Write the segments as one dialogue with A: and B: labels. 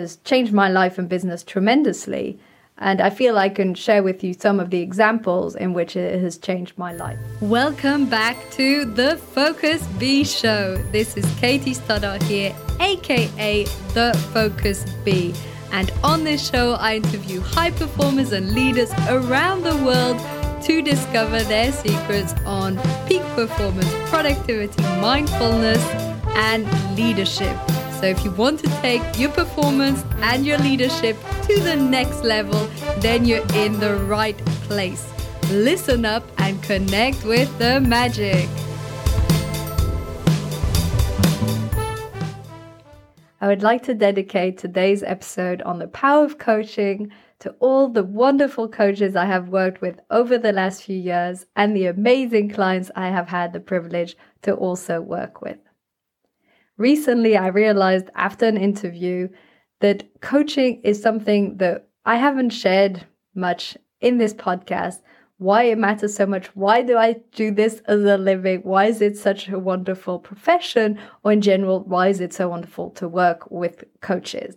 A: has changed my life and business tremendously. And I feel I can share with you some of the examples in which it has changed my life. Welcome back to the Focus Bee Show. This is Katie Stoddart here, aka The Focus Bee. And on this show, I interview high performers and leaders around the world to discover their secrets on peak performance, productivity, mindfulness, and leadership. So, if you want to take your performance and your leadership to the next level, then you're in the right place. Listen up and connect with the magic. I would like to dedicate today's episode on the power of coaching to all the wonderful coaches I have worked with over the last few years and the amazing clients I have had the privilege to also work with. Recently, I realized after an interview that coaching is something that I haven't shared much in this podcast. Why it matters so much. Why do I do this as a living? Why is it such a wonderful profession? Or in general, why is it so wonderful to work with coaches?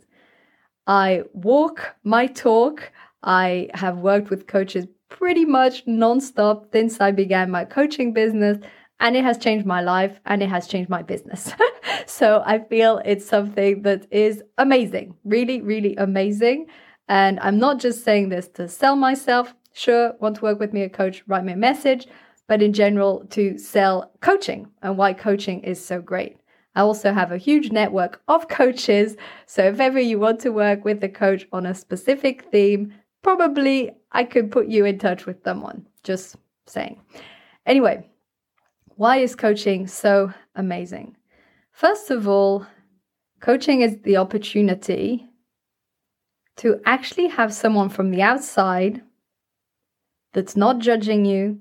A: I walk my talk. I have worked with coaches pretty much nonstop since I began my coaching business and it has changed my life and it has changed my business. so I feel it's something that is amazing, really, really amazing. And I'm not just saying this to sell myself. Sure, want to work with me, a coach, write me a message, but in general, to sell coaching and why coaching is so great. I also have a huge network of coaches. So if ever you want to work with a coach on a specific theme, probably I could put you in touch with someone. Just saying. Anyway, why is coaching so amazing? First of all, coaching is the opportunity to actually have someone from the outside that's not judging you,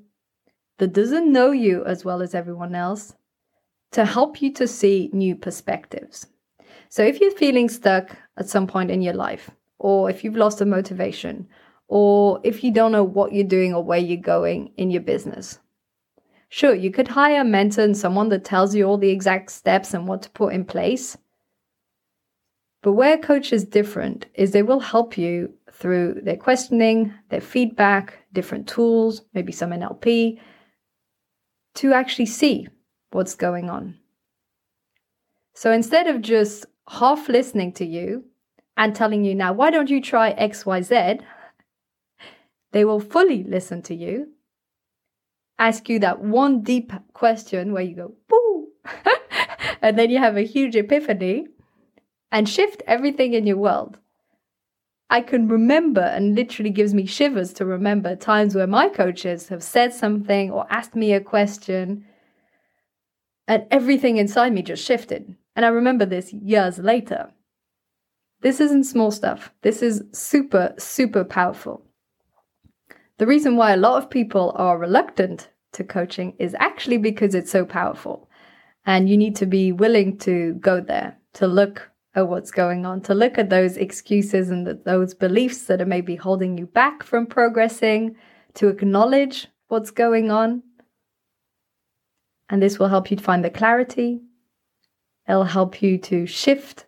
A: that doesn't know you as well as everyone else, to help you to see new perspectives. So if you're feeling stuck at some point in your life, or if you've lost the motivation, or if you don't know what you're doing or where you're going in your business, Sure, you could hire a mentor and someone that tells you all the exact steps and what to put in place. But where a coach is different is they will help you through their questioning, their feedback, different tools, maybe some NLP, to actually see what's going on. So instead of just half listening to you and telling you, now, why don't you try XYZ? They will fully listen to you ask you that one deep question where you go, boo, and then you have a huge epiphany and shift everything in your world. I can remember and literally gives me shivers to remember times where my coaches have said something or asked me a question and everything inside me just shifted. And I remember this years later. This isn't small stuff. This is super, super powerful. The reason why a lot of people are reluctant to coaching is actually because it's so powerful. And you need to be willing to go there, to look at what's going on, to look at those excuses and those beliefs that are maybe holding you back from progressing, to acknowledge what's going on. And this will help you to find the clarity. It'll help you to shift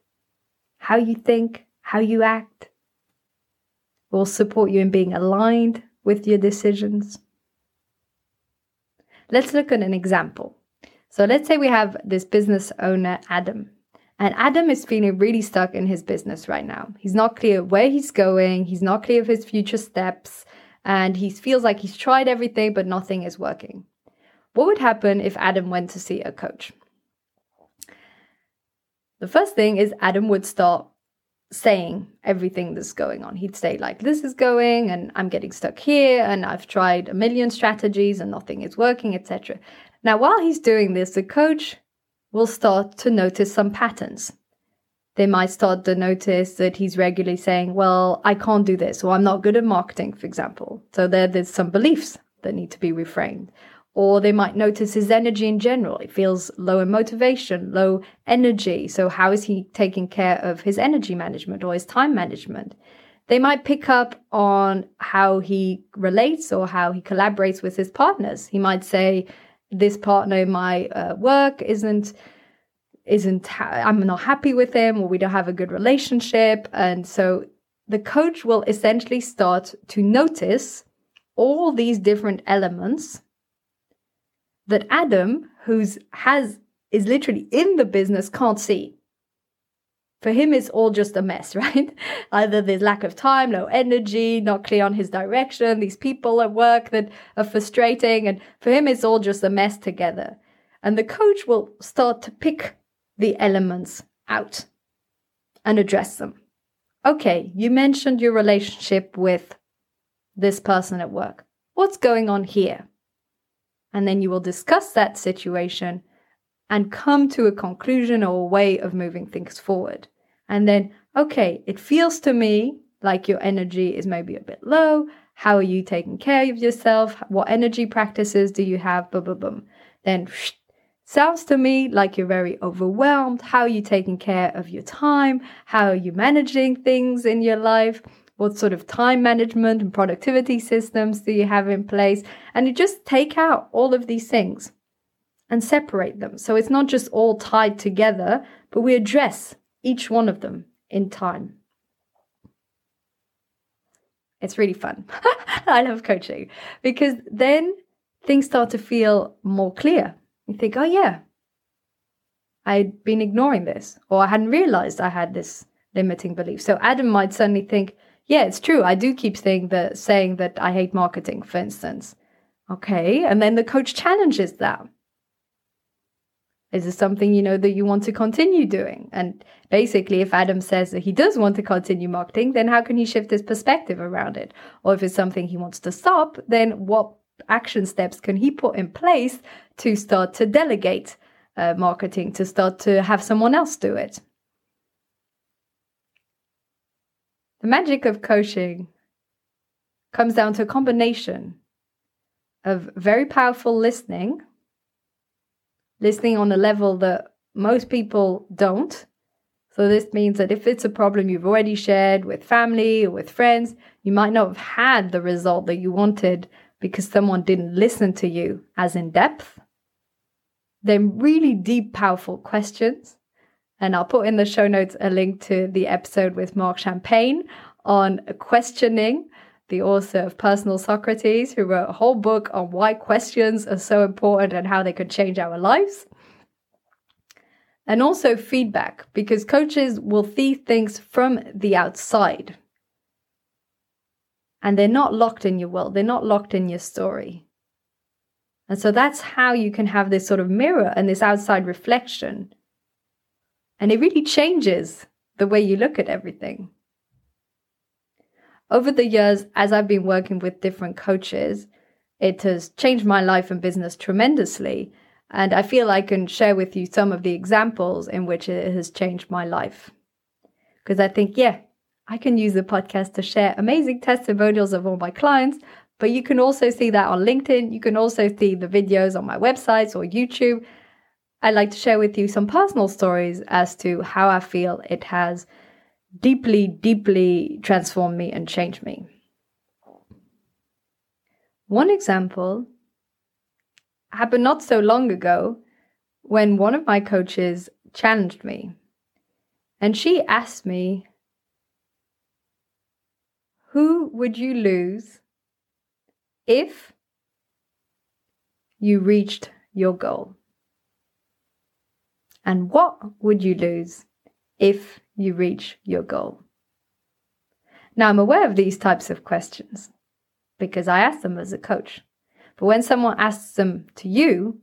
A: how you think, how you act. It will support you in being aligned with your decisions. Let's look at an example. So let's say we have this business owner, Adam. And Adam is feeling really stuck in his business right now. He's not clear where he's going, he's not clear of his future steps, and he feels like he's tried everything, but nothing is working. What would happen if Adam went to see a coach? The first thing is Adam would start saying everything that's going on. He'd say, like, this is going, and I'm getting stuck here, and I've tried a million strategies and nothing is working, etc. Now, while he's doing this, the coach will start to notice some patterns. They might start to notice that he's regularly saying, Well, I can't do this, or I'm not good at marketing, for example. So there, there's some beliefs that need to be reframed or they might notice his energy in general. He feels low in motivation, low energy. So, how is he taking care of his energy management or his time management? They might pick up on how he relates or how he collaborates with his partners. He might say, This partner in my uh, work isn't isn't ha- I'm not happy with him or we don't have a good relationship and so the coach will essentially start to notice all these different elements that Adam who's has is literally in the business can't see for him it's all just a mess right either there's lack of time no energy not clear on his direction these people at work that are frustrating and for him it's all just a mess together and the coach will start to pick the elements out and address them. Okay, you mentioned your relationship with this person at work. What's going on here? And then you will discuss that situation and come to a conclusion or a way of moving things forward. And then, okay, it feels to me like your energy is maybe a bit low. How are you taking care of yourself? What energy practices do you have? Boom, boom, boom. Then Sounds to me like you're very overwhelmed. How are you taking care of your time? How are you managing things in your life? What sort of time management and productivity systems do you have in place? And you just take out all of these things and separate them. So it's not just all tied together, but we address each one of them in time. It's really fun. I love coaching because then things start to feel more clear you think, oh, yeah, I'd been ignoring this, or I hadn't realized I had this limiting belief. So Adam might suddenly think, yeah, it's true. I do keep saying that, saying that I hate marketing, for instance. Okay. And then the coach challenges that. Is this something you know that you want to continue doing? And basically, if Adam says that he does want to continue marketing, then how can he shift his perspective around it? Or if it's something he wants to stop, then what action steps can he put in place to start to delegate uh, marketing, to start to have someone else do it? The magic of coaching comes down to a combination of very powerful listening, listening on a level that most people don't. So, this means that if it's a problem you've already shared with family or with friends, you might not have had the result that you wanted because someone didn't listen to you as in depth. Then, really deep, powerful questions. And I'll put in the show notes a link to the episode with Marc Champagne on questioning, the author of Personal Socrates, who wrote a whole book on why questions are so important and how they could change our lives. And also feedback, because coaches will see things from the outside and they're not locked in your world, they're not locked in your story. And so that's how you can have this sort of mirror and this outside reflection. And it really changes the way you look at everything. Over the years, as I've been working with different coaches, it has changed my life and business tremendously. And I feel I can share with you some of the examples in which it has changed my life. Because I think, yeah, I can use the podcast to share amazing testimonials of all my clients, but you can also see that on LinkedIn. You can also see the videos on my websites or YouTube. I'd like to share with you some personal stories as to how I feel it has deeply, deeply transformed me and changed me. One example happened not so long ago when one of my coaches challenged me. And she asked me who would you lose if you reached your goal? And what would you lose if you reach your goal? Now, I'm aware of these types of questions because I ask them as a coach. But when someone asks them to you,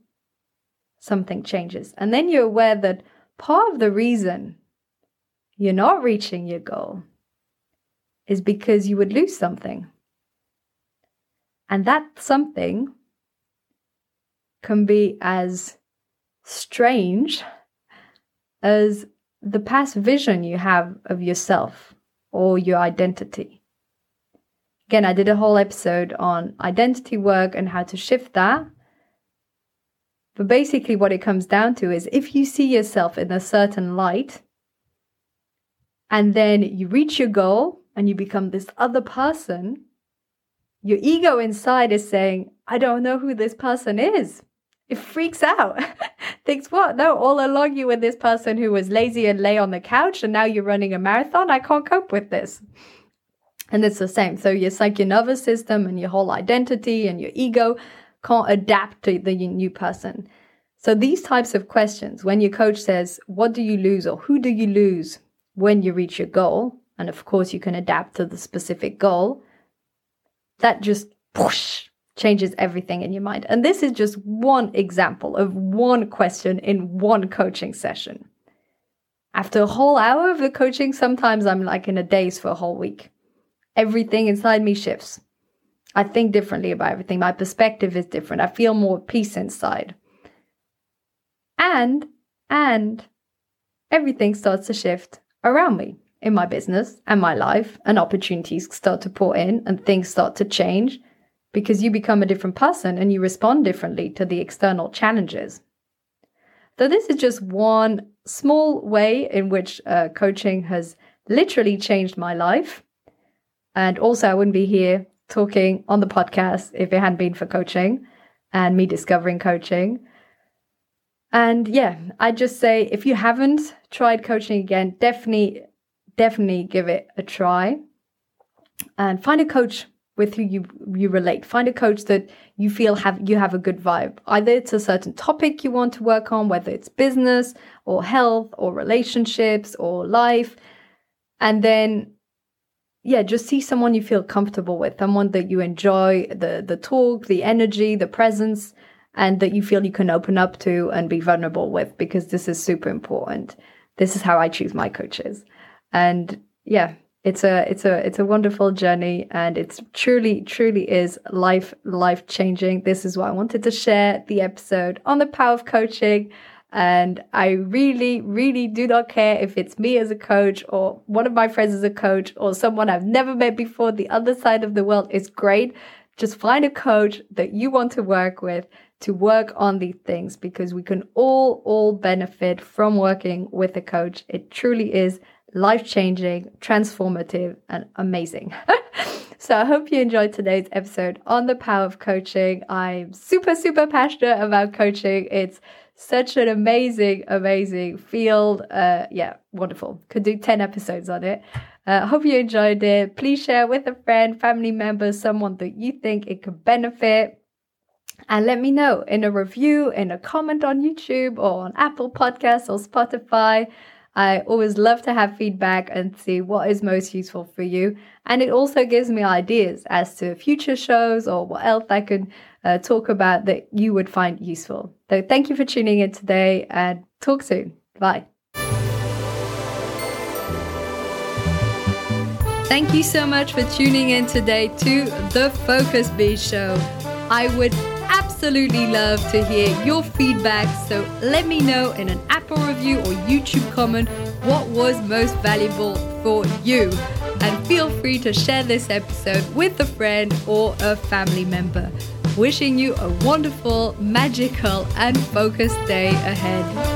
A: something changes. And then you're aware that part of the reason you're not reaching your goal is because you would lose something. And that something can be as strange as the past vision you have of yourself or your identity. Again, I did a whole episode on identity work and how to shift that. But basically, what it comes down to is if you see yourself in a certain light and then you reach your goal and you become this other person, your ego inside is saying, I don't know who this person is. It freaks out. Thinks, what? No, all along you were this person who was lazy and lay on the couch, and now you're running a marathon. I can't cope with this. And it's the same. So it's like your nervous system and your whole identity and your ego can't adapt to the new person. So these types of questions, when your coach says, What do you lose or who do you lose when you reach your goal? And of course, you can adapt to the specific goal. That just whoosh, changes everything in your mind. And this is just one example of one question in one coaching session. After a whole hour of the coaching, sometimes I'm like in a daze for a whole week. Everything inside me shifts. I think differently about everything. My perspective is different. I feel more peace inside. And, and everything starts to shift around me in my business and my life, and opportunities start to pour in and things start to change because you become a different person and you respond differently to the external challenges. So, this is just one small way in which uh, coaching has literally changed my life. And also, I wouldn't be here talking on the podcast if it hadn't been for coaching and me discovering coaching. And yeah, I just say if you haven't tried coaching again, definitely, definitely give it a try and find a coach with who you you relate. Find a coach that you feel have you have a good vibe. Either it's a certain topic you want to work on whether it's business or health or relationships or life. And then yeah just see someone you feel comfortable with someone that you enjoy the the talk the energy the presence and that you feel you can open up to and be vulnerable with because this is super important. This is how i choose my coaches. And yeah it's a it's a it's a wonderful journey and it's truly truly is life life changing this is why i wanted to share the episode on the power of coaching and i really really do not care if it's me as a coach or one of my friends as a coach or someone i've never met before. The other side of the world is great. Just find a coach that you want to work with to work on these things because we can all all benefit from working with a coach. It truly is life changing, transformative, and amazing. so I hope you enjoyed today's episode on the power of coaching. I'm super, super passionate about coaching. It's such an amazing, amazing field. Uh, yeah, wonderful. Could do 10 episodes on it. Uh, hope you enjoyed it. Please share with a friend, family member, someone that you think it could benefit. And let me know in a review, in a comment on YouTube or on Apple Podcasts or Spotify. I always love to have feedback and see what is most useful for you. And it also gives me ideas as to future shows or what else I could uh, talk about that you would find useful. So thank you for tuning in today and talk soon. Bye. Thank you so much for tuning in today to the Focus Bee Show. I would absolutely love to hear your feedback, so let me know in an Apple review or YouTube comment what was most valuable for you. And feel free to share this episode with a friend or a family member. Wishing you a wonderful, magical, and focused day ahead.